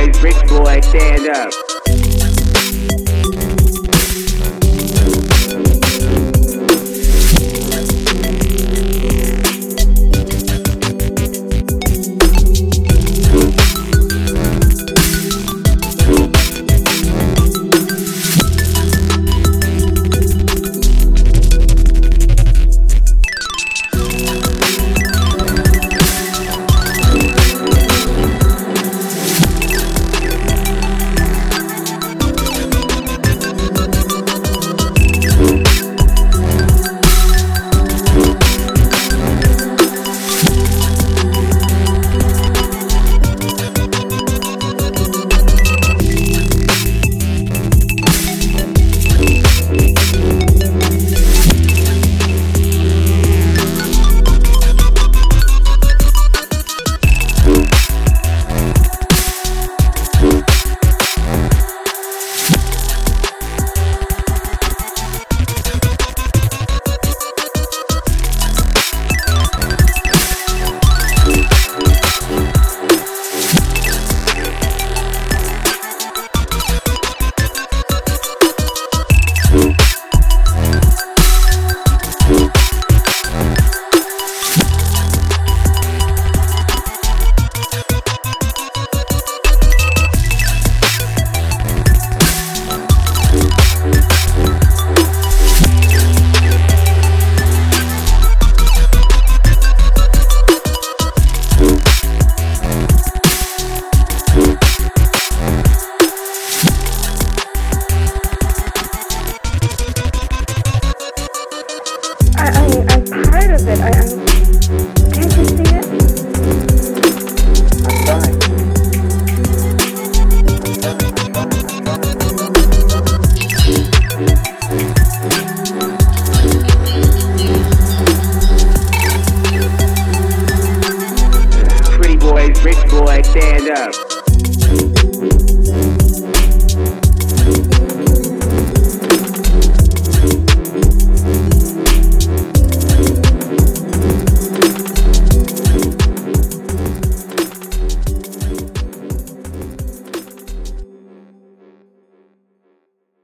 always rich boy, stand up. Of it. I, I'm, can't you see it? Pretty boys, rich boy, stand up.